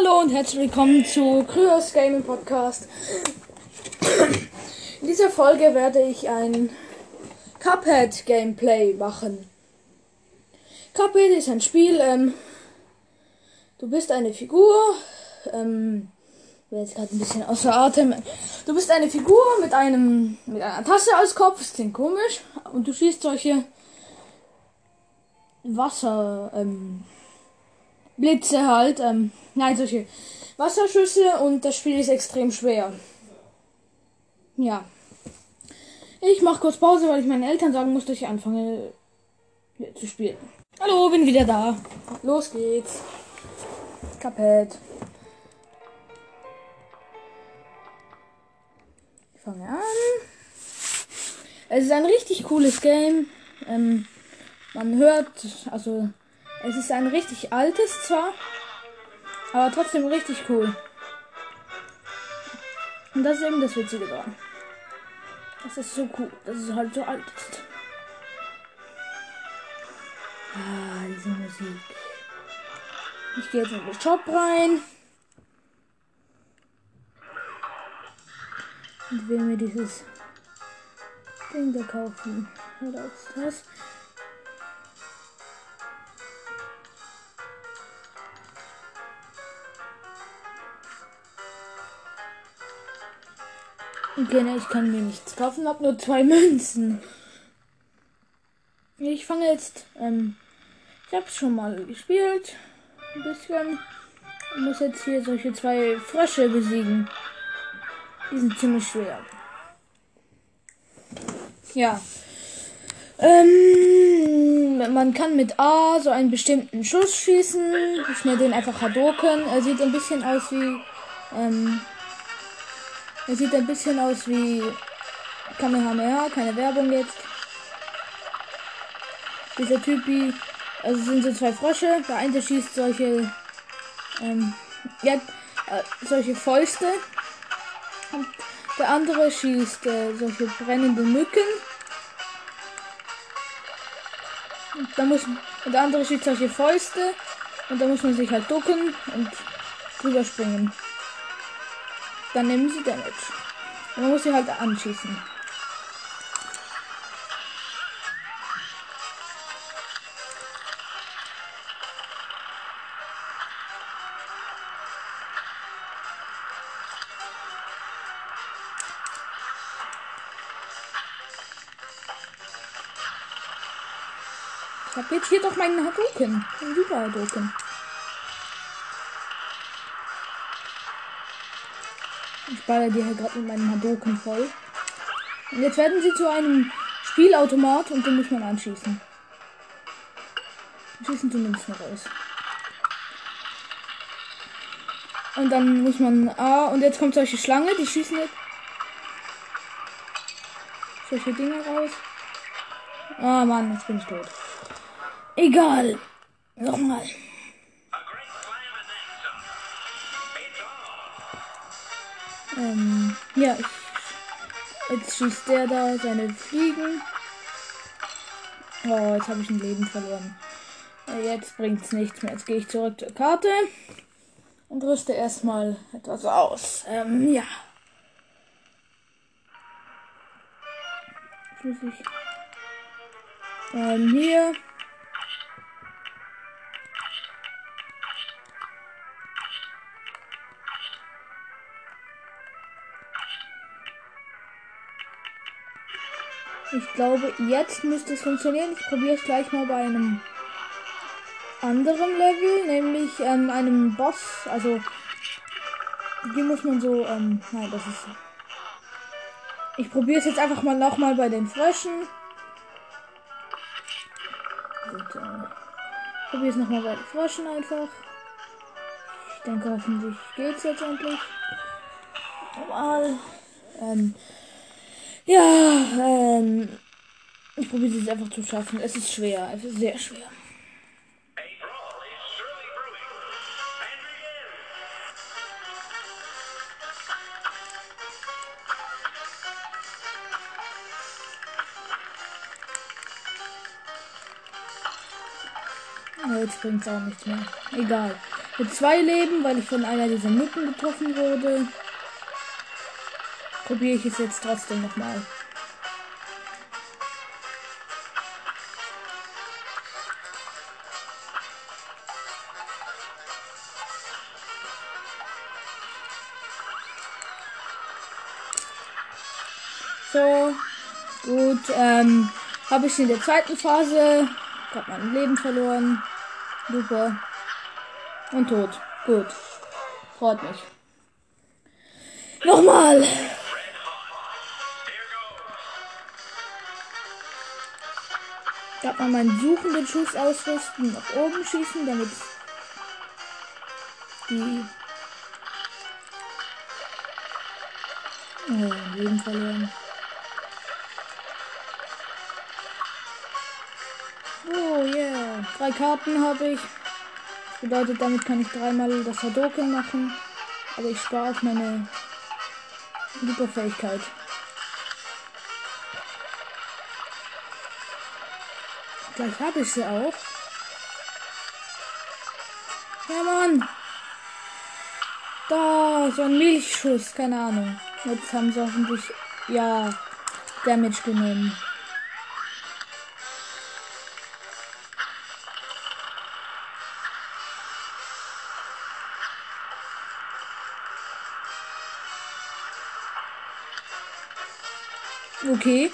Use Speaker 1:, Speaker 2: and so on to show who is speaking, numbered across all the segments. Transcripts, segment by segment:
Speaker 1: Hallo und herzlich willkommen zu Kryos Gaming Podcast. In dieser Folge werde ich ein Cuphead Gameplay machen. Cuphead ist ein Spiel, ähm, du bist eine Figur, ähm, ich bin jetzt gerade ein bisschen außer Atem. Du bist eine Figur mit einem, mit einer Tasse als Kopf, das klingt komisch, und du schießt solche Wasser, ähm, Blitze halt, ähm, nein, solche Wasserschüsse und das Spiel ist extrem schwer. Ja. Ich mache kurz Pause, weil ich meinen Eltern sagen muss, dass ich anfange zu spielen. Hallo, bin wieder da. Los geht's. Kapett. Ich fange an. Es ist ein richtig cooles Game. Ähm, man hört, also es ist ein richtig altes zwar, aber trotzdem richtig cool. Und das ist eben das Witzige daran. Das ist so cool, dass es halt so alt ist. Ah, diese Musik. Ich gehe jetzt in den Shop rein. Und will mir dieses Ding da kaufen. Oder ist das? Okay, ne, ich kann mir nichts kaufen, hab nur zwei Münzen. Ich fange jetzt, ähm, ich hab's schon mal gespielt. Ein bisschen. Ich muss jetzt hier solche zwei Frösche besiegen. Die sind ziemlich schwer. Ja. Ähm, man kann mit A so einen bestimmten Schuss schießen. Ich nenne den einfach Hadoken. Er sieht ein bisschen aus wie, ähm, er sieht ein bisschen aus wie Kamehameha, keine Werbung jetzt. Dieser Typi, also sind so zwei Frösche. Der eine schießt solche, ähm, ja, äh, solche Fäuste. Und der andere schießt äh, solche brennende Mücken. Und, da muss, und der andere schießt solche Fäuste. Und da muss man sich halt ducken und drüber springen. Dann nehmen sie Damage. Und man muss sie halt anschießen. Ich hab jetzt hier doch meinen Hadouken. Den Super Hadouken. Ich baller die halt gerade mit meinem Hadoken voll. Und jetzt werden sie zu einem Spielautomat und den muss man anschießen. Schießen zumindest noch raus. Und dann muss man. Ah, und jetzt kommt solche Schlange, die schießen jetzt. Solche Dinge raus. Ah, Mann, jetzt bin ich tot. Egal. Nochmal. Ähm, ja, ich, jetzt schießt der da seine Fliegen. Oh, jetzt habe ich ein Leben verloren. Jetzt bringt's nichts mehr. Jetzt gehe ich zurück zur Karte und rüste erstmal etwas aus. Ähm, ja. Ich. Ähm, hier. Ich glaube, jetzt müsste es funktionieren. Ich probiere es gleich mal bei einem anderen Level, nämlich ähm, einem Boss. Also, hier muss man so, ähm, nein, das ist. Ich probiere es jetzt einfach mal nochmal bei den Fröschen. Gut, äh, probiere es nochmal bei den Fröschen einfach. Ich denke, hoffentlich geht's jetzt endlich. Normal. Ähm, ja, ähm, ich probiere es einfach zu schaffen. Es ist schwer, es ist sehr schwer. Jetzt bringt es auch nichts mehr. Egal. Mit zwei Leben, weil ich von einer dieser Mücken getroffen wurde. Probiere ich es jetzt trotzdem nochmal. So, gut. Ähm, habe ich in der zweiten Phase. Ich habe mein Leben verloren. Super. Und tot. Gut. Freut mich. Nochmal. Da man meinen suchenden Schuss ausrüsten, nach oben schießen, damit die oh, Leben verloren. Oh yeah. Drei Karten habe ich. Das bedeutet, damit kann ich dreimal das Hadoken machen. Aber ich spare auf meine Superfähigkeit. Gleich habe ich sie auch. Ja, Mann. Da, so ein Milchschuss, keine Ahnung. Jetzt haben sie hoffentlich, ja, Damage genommen. Okay.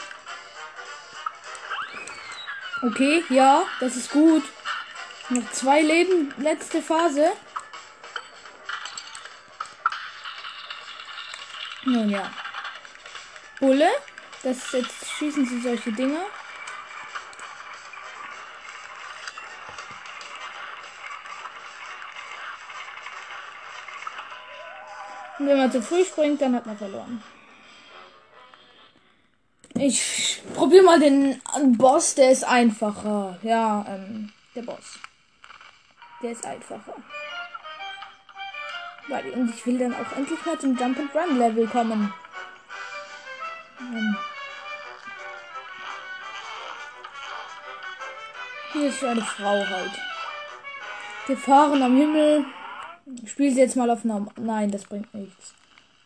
Speaker 1: Okay, ja, das ist gut. Noch zwei Leben, letzte Phase. Nun ja. Bulle. Das ist jetzt schießen sie solche Dinger. Und wenn man zu früh springt, dann hat man verloren. Ich probiere mal den Boss, der ist einfacher. Ja, ähm, der Boss. Der ist einfacher. Weil, und ich will dann auch endlich mal zum Jump and Run Level kommen. Ähm. Hier ist eine Frau halt. Gefahren am Himmel. Ich spiele sie jetzt mal auf normal. Nein, das bringt nichts.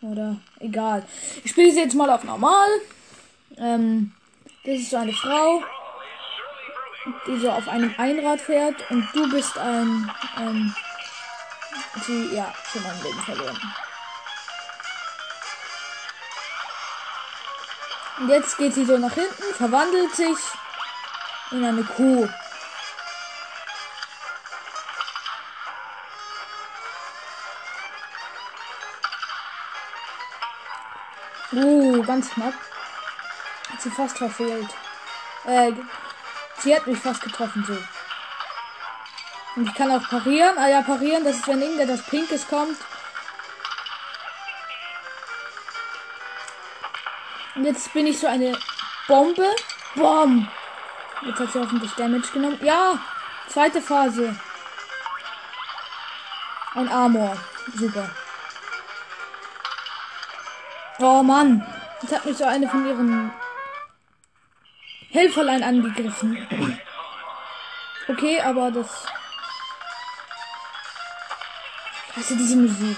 Speaker 1: Oder egal. Ich spiele sie jetzt mal auf normal. Ähm, das ist so eine Frau, die so auf einem Einrad fährt und du bist ein, ähm, sie, ja, schon mein Leben verloren. Und jetzt geht sie so nach hinten, verwandelt sich in eine Kuh. Uh, ganz knapp sie fast verfehlt. Äh, sie hat mich fast getroffen, so. Und ich kann auch parieren. Ah ja, parieren, das ist, wenn irgendetwas Pinkes kommt. Und jetzt bin ich so eine Bombe. Bom! Jetzt hat sie hoffentlich Damage genommen. Ja! Zweite Phase. Ein Armor. Super. Oh Mann. Jetzt hat mich so eine von ihren Helferlein angegriffen. Okay, aber das. Ich hasse diese Musik.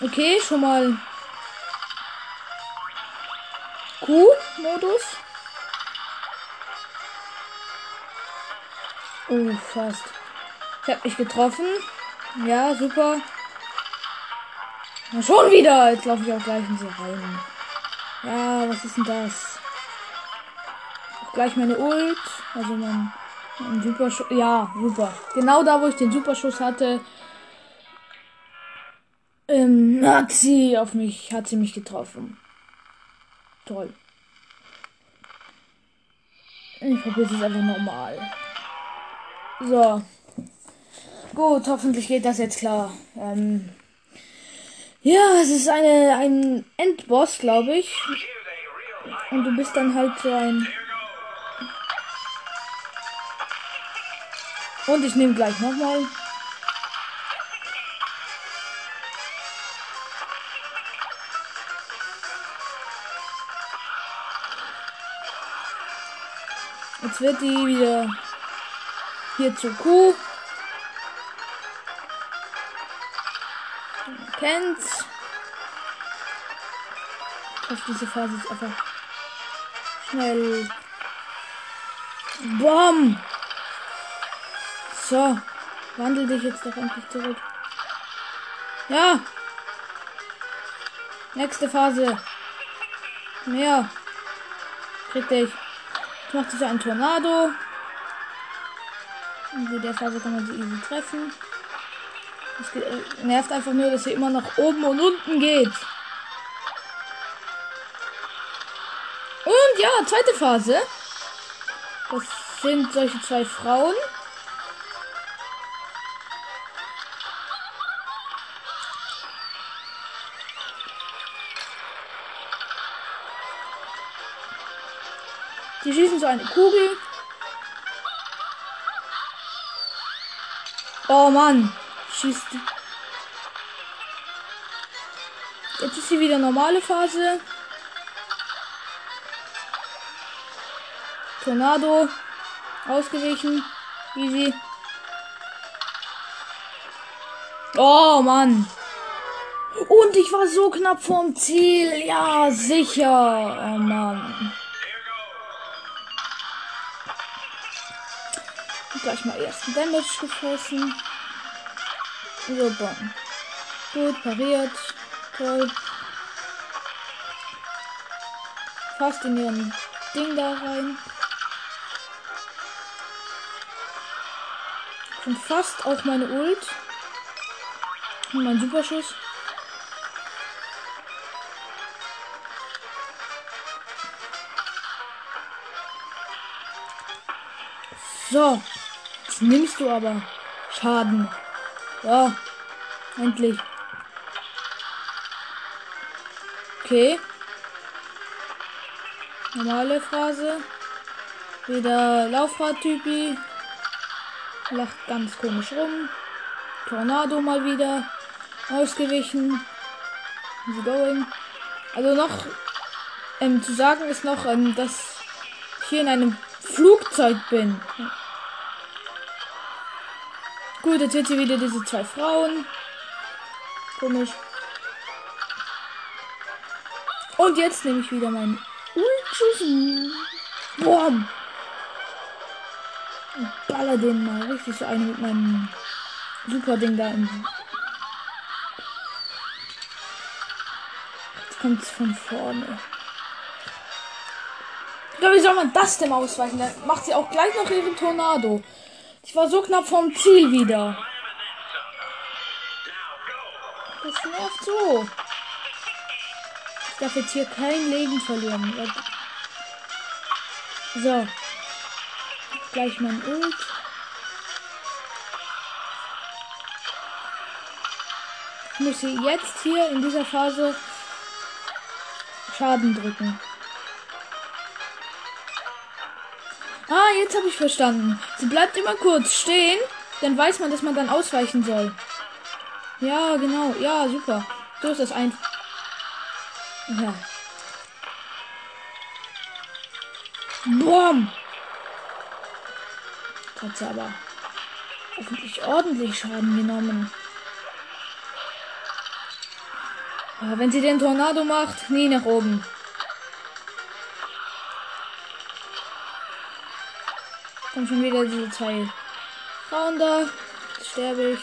Speaker 1: Okay, schon mal Q-Modus. Oh, fast. Ich hab mich getroffen. Ja, super. Na, schon wieder. Jetzt laufe ich auch gleich in sie rein. Ja, was ist denn das? Auch gleich meine Ult. Also mein, mein Superschuss. Ja, super. Genau da, wo ich den Superschuss hatte, ähm, hat sie auf mich, hat sie mich getroffen. Toll. Ich probiere es einfach normal. So. Gut, hoffentlich geht das jetzt klar. Ähm, ja, es ist eine, ein Endboss, glaube ich. Und du bist dann halt so ein. Und ich nehme gleich nochmal. Jetzt wird die wieder hier zur Kuh. Kennt's. Auf diese Phase ist einfach schnell. Bom! So. Wandel dich jetzt doch endlich zurück. Ja. Nächste Phase. Mehr. Krieg dich. Jetzt macht sich ein Tornado. In der Phase kann man sie easy treffen. Es äh, nervt einfach nur, dass sie immer nach oben und unten geht. Und ja, zweite Phase. Das sind solche zwei Frauen. Die schießen so eine Kugel. Oh Mann. Schießt. Jetzt ist sie wieder normale Phase. Tornado. Ausgewichen. Easy. Oh Mann. Und ich war so knapp vom Ziel. Ja, sicher. Oh Mann. Gleich mal ersten Damage gefressen. So, bom. Gut, pariert. Toll. Fast in ihren Ding da rein. Und fast auch meine Ult. Und mein Superschuss. So. Jetzt nimmst du aber Schaden. Ja. Endlich. Okay. Normale Phrase. Wieder Laufradtypi. Lacht ganz komisch rum. Tornado mal wieder. Ausgewichen. Easy going. Also noch ähm, zu sagen ist noch, ähm, dass ich hier in einem Flugzeug bin. Gut, jetzt wird hier wieder diese zwei Frauen. Komisch. Und jetzt nehme ich wieder meinen Ultschuss. Boom. Und baller den mal richtig so eine mit meinem super Ding da im. Jetzt kommt es von vorne. Ja, wie soll man das denn ausweichen? Dann macht sie auch gleich noch ihren Tornado. Ich war so knapp vom Ziel wieder. Das nervt so. Ich darf jetzt hier kein Leben verlieren. So. Gleich mein Ult. Ich muss hier jetzt hier in dieser Phase Schaden drücken. Ah, jetzt habe ich verstanden. Sie bleibt immer kurz stehen, dann weiß man, dass man dann ausweichen soll. Ja, genau. Ja, super. So ist das einfach. Ja. Boom. Hat sie aber hoffentlich ordentlich Schaden genommen. Aber wenn sie den Tornado macht, nie nach oben. Kommen schon wieder diese zwei Frauen da. Jetzt sterbe ich.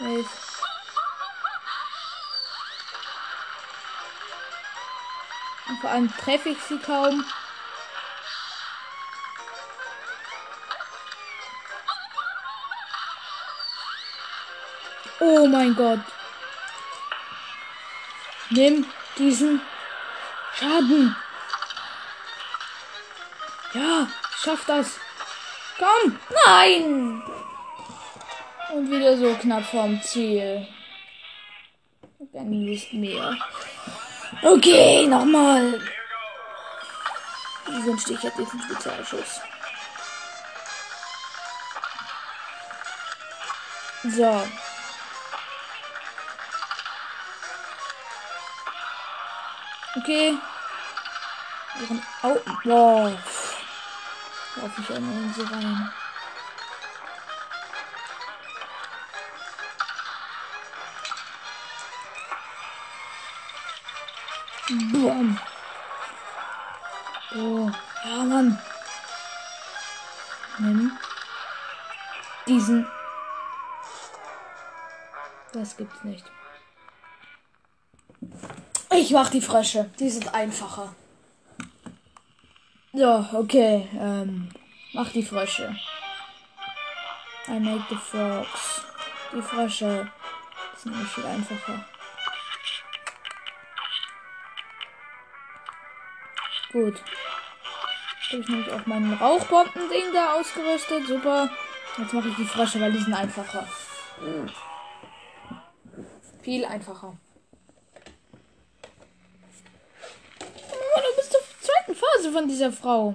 Speaker 1: Elf. Und vor allem treffe ich sie kaum. Oh mein Gott. Nimm diesen Schaden. Ja, schaff das. Komm. Nein. Und wieder so knapp vom Ziel. Dann nicht mehr. Okay, nochmal. Ich wünschte, ich hätte diesen Spezialschuss. So. Okay. Au. Wow. Laufe ich einmal in sie rein. Boom. Oh, ja, Mann. Nimm diesen. Das gibt's nicht. Ich mach die Frösche. Die sind einfacher. So, okay. Ähm, mach die Frösche. I make the frogs. Die Frösche. Sind nicht viel einfacher. Gut. Habe ich nämlich auch meinen Rauchbomben-Ding da ausgerüstet. Super. Jetzt mache ich die Frösche, weil die sind einfacher. Viel einfacher. Oh, du bist auf der Phase von dieser Frau.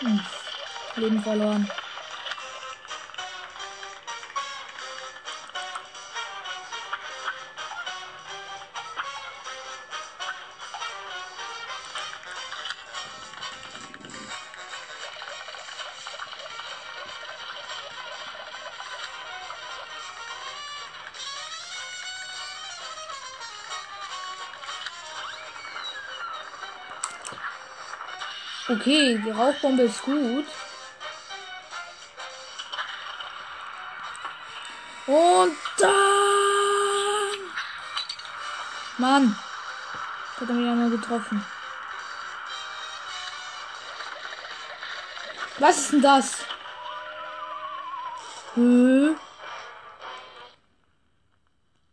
Speaker 1: Hm. Leben verloren. Okay, die Rauchbombe ist gut. Und dann. Mann. Das hat er mich nur getroffen. Was ist denn das? Hm?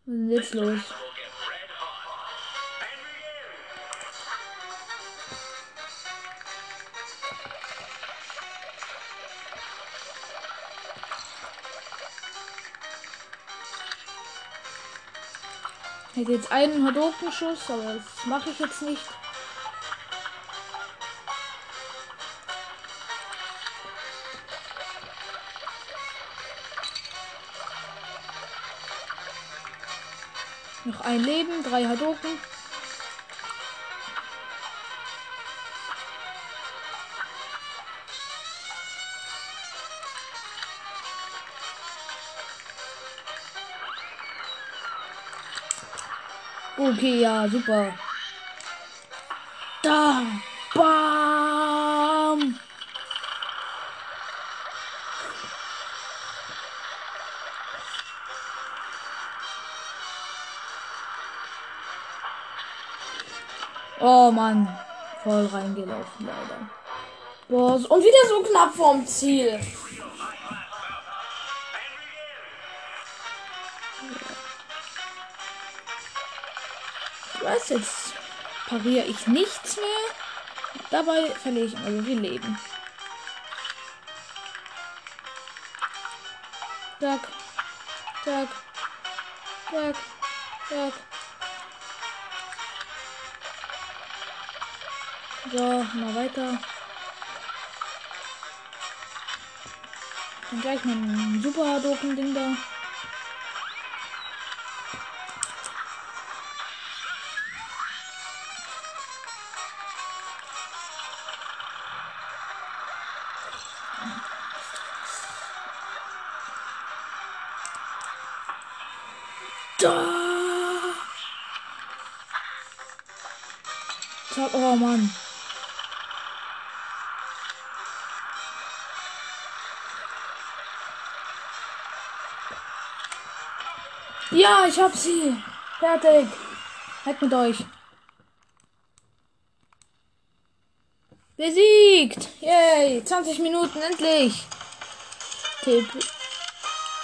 Speaker 1: Was ist denn jetzt los? Hätte jetzt einen Hadouken-Schuss, aber das mache ich jetzt nicht. Noch ein Leben, drei Hadouken. Okay, ja, super. Da. Bam. Oh Mann. Voll reingelaufen, leider. Boah, und wieder so knapp vorm Ziel. Weiß jetzt, pariere ich nichts mehr. Dabei verliere ich immer so viel Leben. Zack. Zack. Zack. Zack. So, mal weiter. Dann gleich mal ein super doofen Ding da. Da. Zack, oh Mann. Ja, ich hab sie. Fertig. Weg mit euch. Besiegt. Yay. 20 Minuten endlich. Tipp.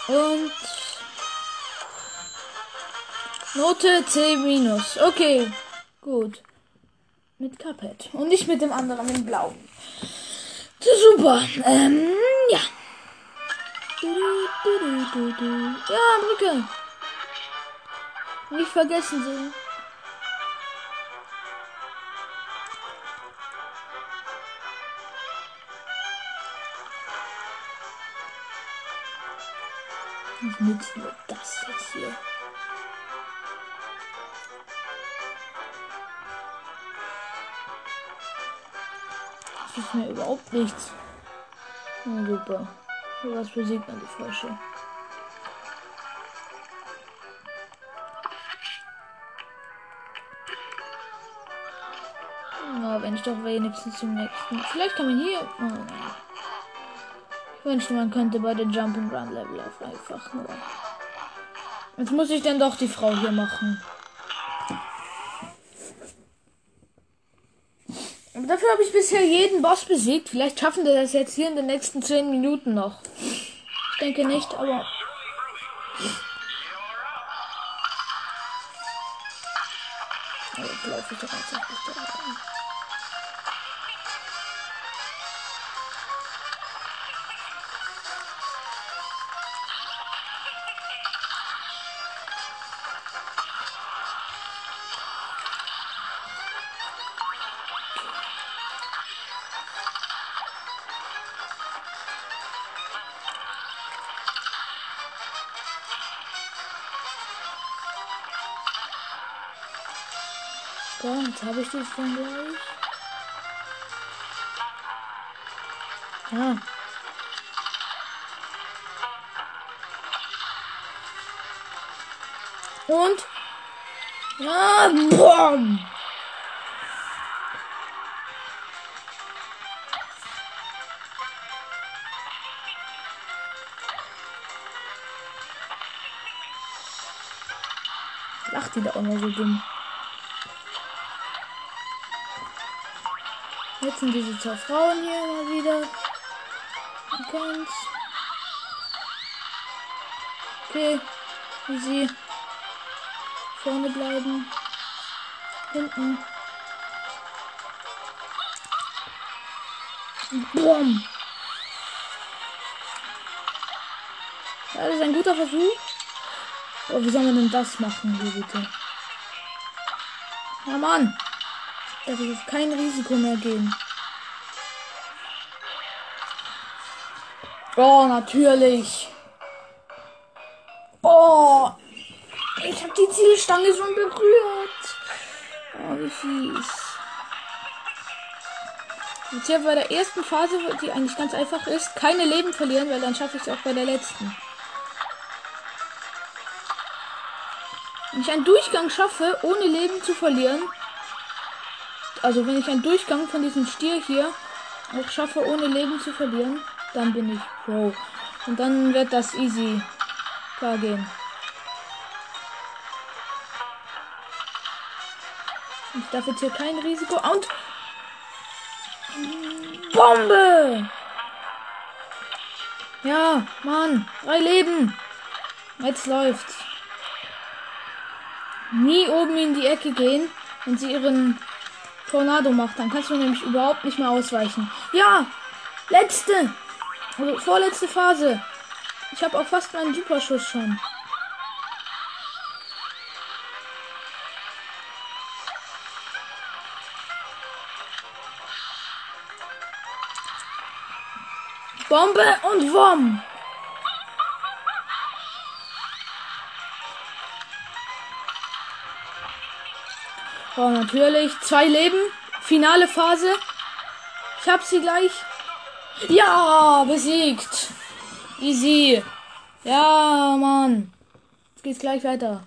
Speaker 1: Und Note C minus. Okay. Gut. Mit Cuphead. Und nicht mit dem anderen, in mit dem blauen. Super. Ähm, ja. Ja, Brücke. Nicht vergessen sie. nützt nur das jetzt hier. Das mir überhaupt nichts. Na super. Was besiegt man die Frösche. Na, wenn ich doch wenigstens zum nächsten. Vielleicht kann man hier. Oh nein. Ich wünschte, man könnte bei den Jump and Run Level auf einfach nur. Jetzt muss ich dann doch die Frau hier machen. Dafür habe ich bisher jeden Boss besiegt. Vielleicht schaffen wir das jetzt hier in den nächsten 10 Minuten noch. Ich denke nicht, aber. Oh, jetzt habe ich die schon gleich. Ja. Und? Ja, boom. Lacht die da auch noch so dumm. Jetzt sind diese zwei Frauen hier mal wieder. Man kennt's. Okay. Easy. Vorne bleiben. Hinten. Boom. Das ist ein guter Versuch. Oh, wie soll man denn das machen hier bitte? Ja, Mann. Da will auf kein Risiko mehr gehen. Oh, natürlich. Oh, ich habe die Zielstange schon berührt. Oh, wie fies. Jetzt hier bei der ersten Phase, die eigentlich ganz einfach ist, keine Leben verlieren, weil dann schaffe ich es auch bei der letzten. Wenn ich einen Durchgang schaffe, ohne Leben zu verlieren, also wenn ich einen Durchgang von diesem Stier hier auch schaffe, ohne Leben zu verlieren, dann bin ich Pro. Und dann wird das easy klar gehen. Ich darf jetzt hier kein Risiko. Und Bombe! Ja, Mann, drei Leben. Jetzt läuft's. Nie oben in die Ecke gehen, wenn sie ihren Tornado macht, dann kannst du nämlich überhaupt nicht mehr ausweichen. Ja, letzte, also vorletzte Phase. Ich habe auch fast meinen Superschuss schon. Bombe und Wom. Oh, natürlich. Zwei Leben. Finale Phase. Ich hab sie gleich. Ja, besiegt. Easy. Ja, Mann. Jetzt geht's gleich weiter.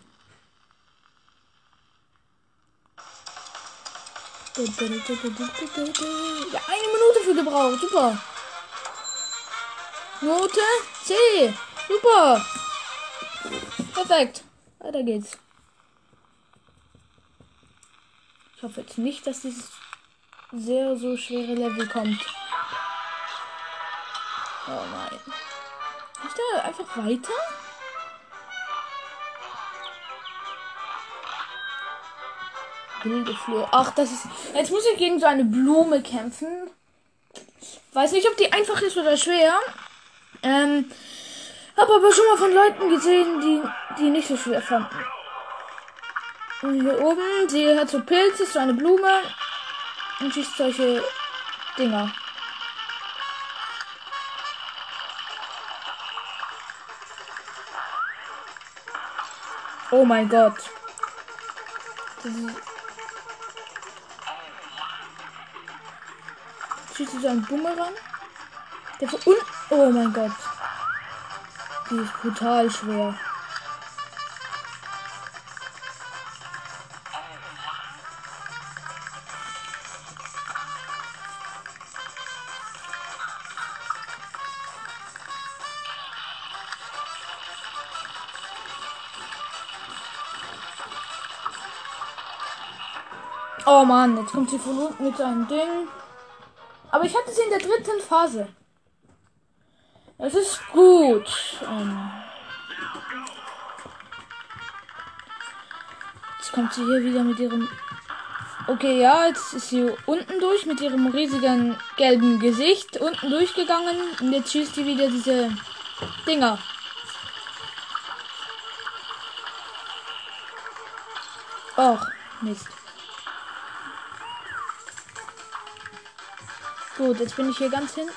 Speaker 1: Ja, eine Minute für gebraucht. Super. Note C. Super. Perfekt. Weiter geht's. Ich hoffe jetzt nicht, dass dieses sehr so schwere Level kommt. Oh nein. Ich da einfach weiter? Wilde. Ach, das ist. Jetzt muss ich gegen so eine Blume kämpfen. Weiß nicht, ob die einfach ist oder schwer. Ähm. Hab aber schon mal von Leuten gesehen, die die nicht so schwer fanden. Hier oben, sie hat so Pilze, so eine Blume und schießt solche Dinger. Oh mein Gott. Das ist Schießt so ein Bumerang. Der von unten. Oh mein Gott. Die ist brutal schwer. Oh Mann, jetzt kommt sie von unten mit seinem Ding. Aber ich hatte sie in der dritten Phase. Das ist gut. Ähm jetzt kommt sie hier wieder mit ihrem. Okay, ja, jetzt ist sie unten durch mit ihrem riesigen gelben Gesicht unten durchgegangen und jetzt schießt sie wieder diese Dinger. Och, Mist. Gut, jetzt bin ich hier ganz hinten.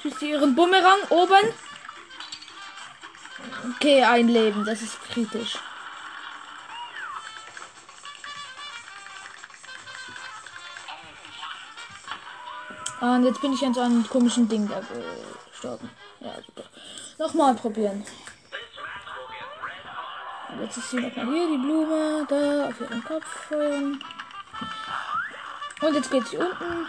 Speaker 1: Tschüss, ihren Bumerang oben. Okay, ein Leben, das ist kritisch. Und jetzt bin ich an so einem komischen Ding da gestorben. Ja, super. Nochmal probieren. Jetzt ist sie nochmal hier, die Blume, da auf ihren Kopf. Und jetzt geht sie unten.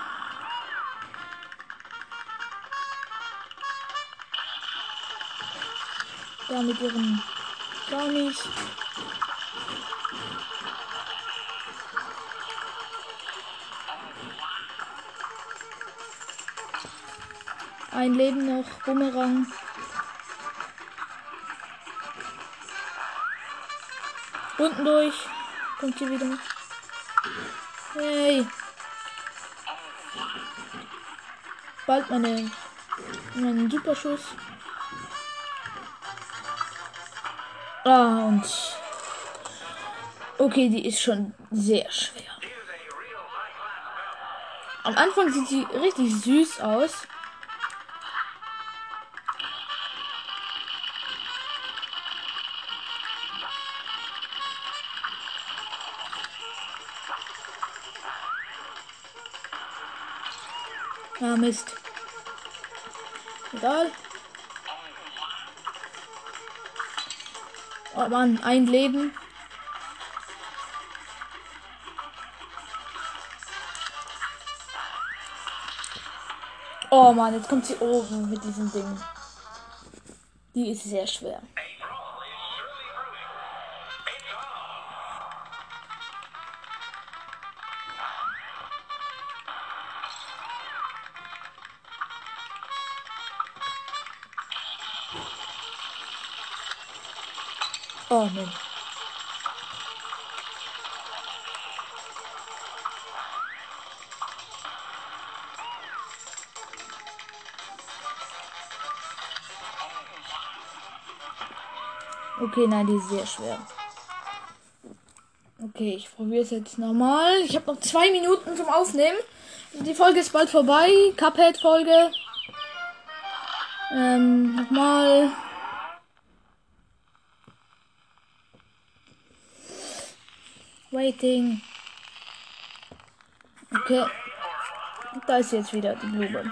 Speaker 1: Da mit ihren Brownies. Ein Leben noch, Bumerang. Unten durch. Kommt hier wieder. Hey. Bald meine, meinen Superschuss. Ah, und. Okay, die ist schon sehr schwer. Am Anfang sieht sie richtig süß aus. Ah, Mist. Egal. Oh Mann, ein Leben. Oh Mann, jetzt kommt sie oben mit diesem Ding. Die ist sehr schwer. Mann. Okay, nein, die ist sehr schwer. Okay, ich probiere es jetzt nochmal. Ich habe noch zwei Minuten zum Aufnehmen. Die Folge ist bald vorbei. Cuphead-Folge. Ähm, nochmal. Waiting. Okay. Da ist jetzt wieder die Blume.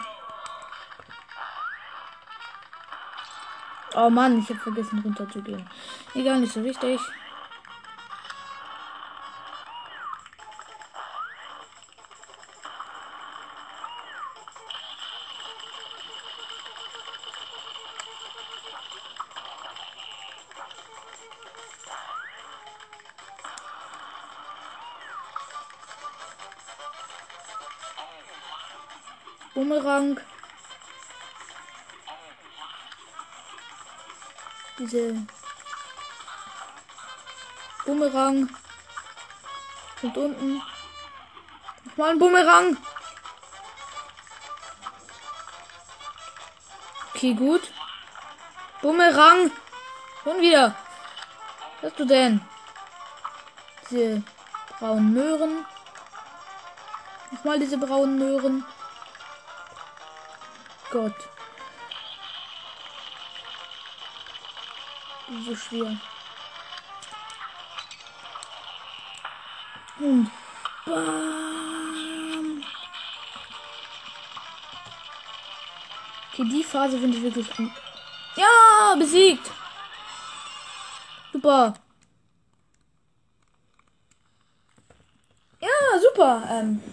Speaker 1: Oh Mann, ich habe vergessen runterzugehen. Egal, nicht so wichtig. Bumerang. Diese Bumerang. Und unten. Nochmal ein Bumerang. Okay, gut. Bumerang. Und wieder. Was hast du denn? Diese braunen Möhren. Nochmal diese braunen Möhren. Gott. so schwer. Und bam. Okay, die Phase finde ich wirklich gut. Ja, besiegt. Super. Ja, super. Ähm,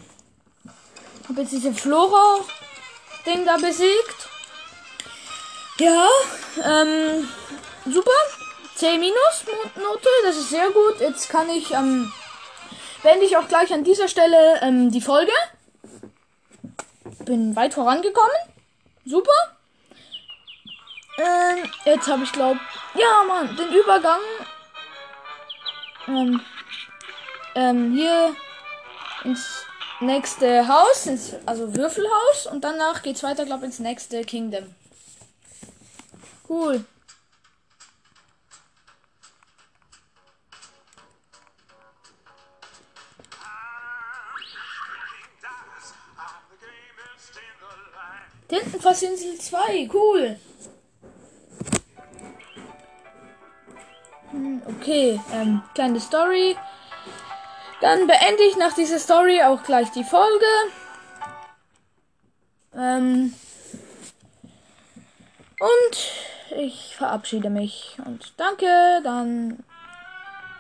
Speaker 1: hab jetzt diese Flora-Ding da besiegt. Ja, ähm, super. 10 minus Note, das ist sehr gut. Jetzt kann ich, ähm, beende ich auch gleich an dieser Stelle ähm, die Folge. Bin weit vorangekommen. Super. Ähm, jetzt habe ich glaub, ja Mann, den Übergang. Ähm, ähm, hier ins nächste Haus, ins, also Würfelhaus und danach geht's weiter, glaube ins nächste Kingdom. Cool. Tintenfassinsel 2, cool. Hm, okay, ähm, kleine Story. Dann beende ich nach dieser Story auch gleich die Folge. Ähm, und ich verabschiede mich und danke dann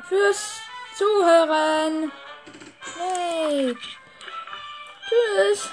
Speaker 1: fürs Zuhören. Hey. Tschüss.